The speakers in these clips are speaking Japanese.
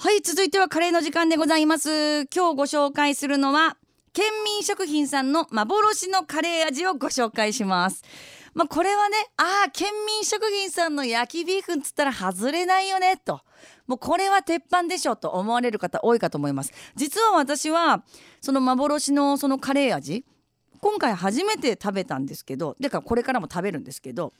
はい続いてはカレーの時間でございます。今日ご紹介するのは県民食品さんの幻のカレー味をご紹介します。まあ、これはねああ県民食品さんの焼きビーフンつったら外れないよねと。もうこれは鉄板でしょと思われる方多いかと思います。実は私はその幻のそのカレー味今回初めて食べたんですけどだかこれからも食べるんですけど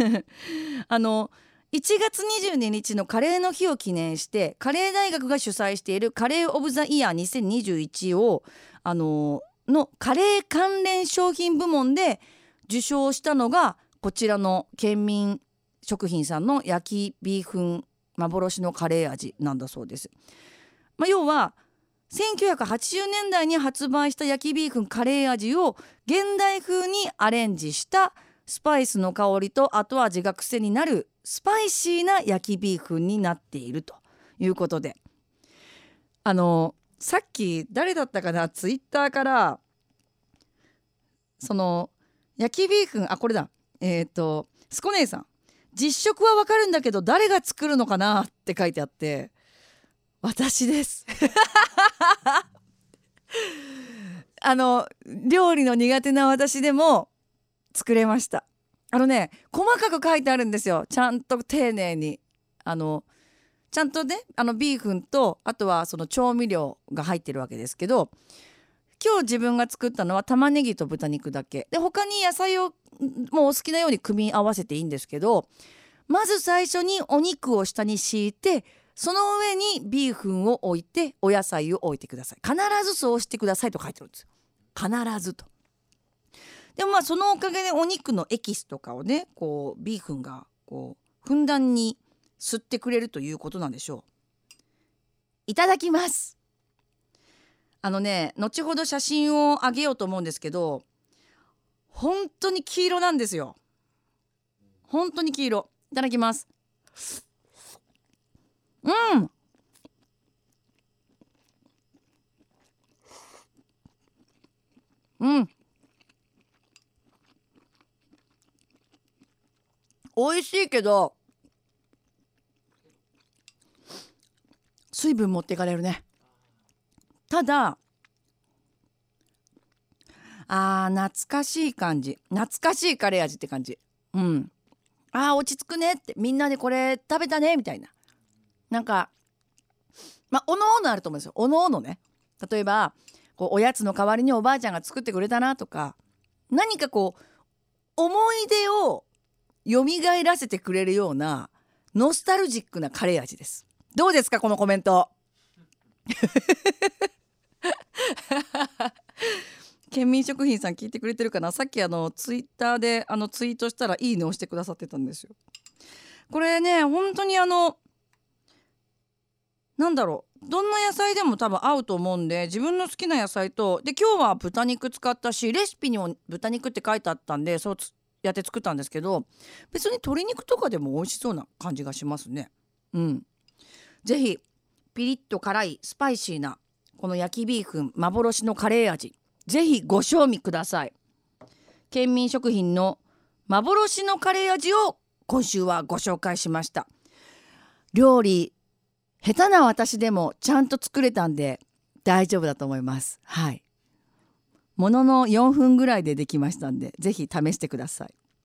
あの1月22日のカレーの日を記念してカレー大学が主催しているカレー・オブ・ザ・イヤー2021をあののカレー関連商品部門で受賞したのがこちらの県民食品さんの焼きビーフン幻のカレー味なんだそうです。まあ、要は1980年代に発売した焼きビーフンカレー味を現代風にアレンジしたスパイスの香りと後味が癖になるスパイシーな焼きビーフンになっているということで。あのさっき誰だったかな？ツイッターからその焼きビーフンあこれだ。えっ、ー、とスコ姉さん。実食はわかるんだけど誰が作るのかなって書いてあって私です。あの料理の苦手な私でも作れました。あのね細かく書いてあるんですよ。ちゃんと丁寧に。あのちゃんとねあのビーフンとあとはその調味料が入ってるわけですけど今日自分が作ったのは玉ねぎと豚肉だけ。で他に野菜をもうお好きなように組み合わせていいんですけどまず最初にお肉を下に敷いてその上にビーフンを置いてお野菜を置いてください。必ずそうしてくださいと書いてるんですよ。必ずと。でもまあそのおかげでお肉のエキスとかをねこうビーフンがこうふんだんに吸ってくれるということなんでしょう。いただきます。あのね後ほど写真をあげようと思うんですけど本当に黄色なんですよ。本当に黄色。いただきます。うん。うん。美味しいけど水分持っていかれるね。ただあー懐かしい感じ。懐かしいカレー味って感じ。うん。あー落ち着くねって。みんなでこれ食べたねみたいな。なんかまあおのおのあると思うんですよ。おのおのね。例えばこうおやつの代わりにおばあちゃんが作ってくれたなとか何かこう思い出を蘇らせてくれるようなノスタルジックなカレー味です。どうですかこのコメント？県民食品さん聞いてくれてるかな？さっきあのツイッターであのツイートしたら「いいね」押してくださってたんですよ。これね本当にあのなんだろう。どんな野菜でも多分合うと思うんで自分の好きな野菜とで今日は豚肉使ったしレシピにも豚肉って書いてあったんでそうやって作ったんですけど別に鶏肉とかでも美味しそうな感じがしますね。うん、ぜひピリッと辛いスパイシーなこの焼きビーフン幻のカレー味ぜひご賞味ください。県民食品の幻のカレー味を今週はご紹介しました。料理下手な私でもちゃんと作れたんで大丈夫だと思います。はい。ものの4分ぐらいでできましたんでぜひ試してください。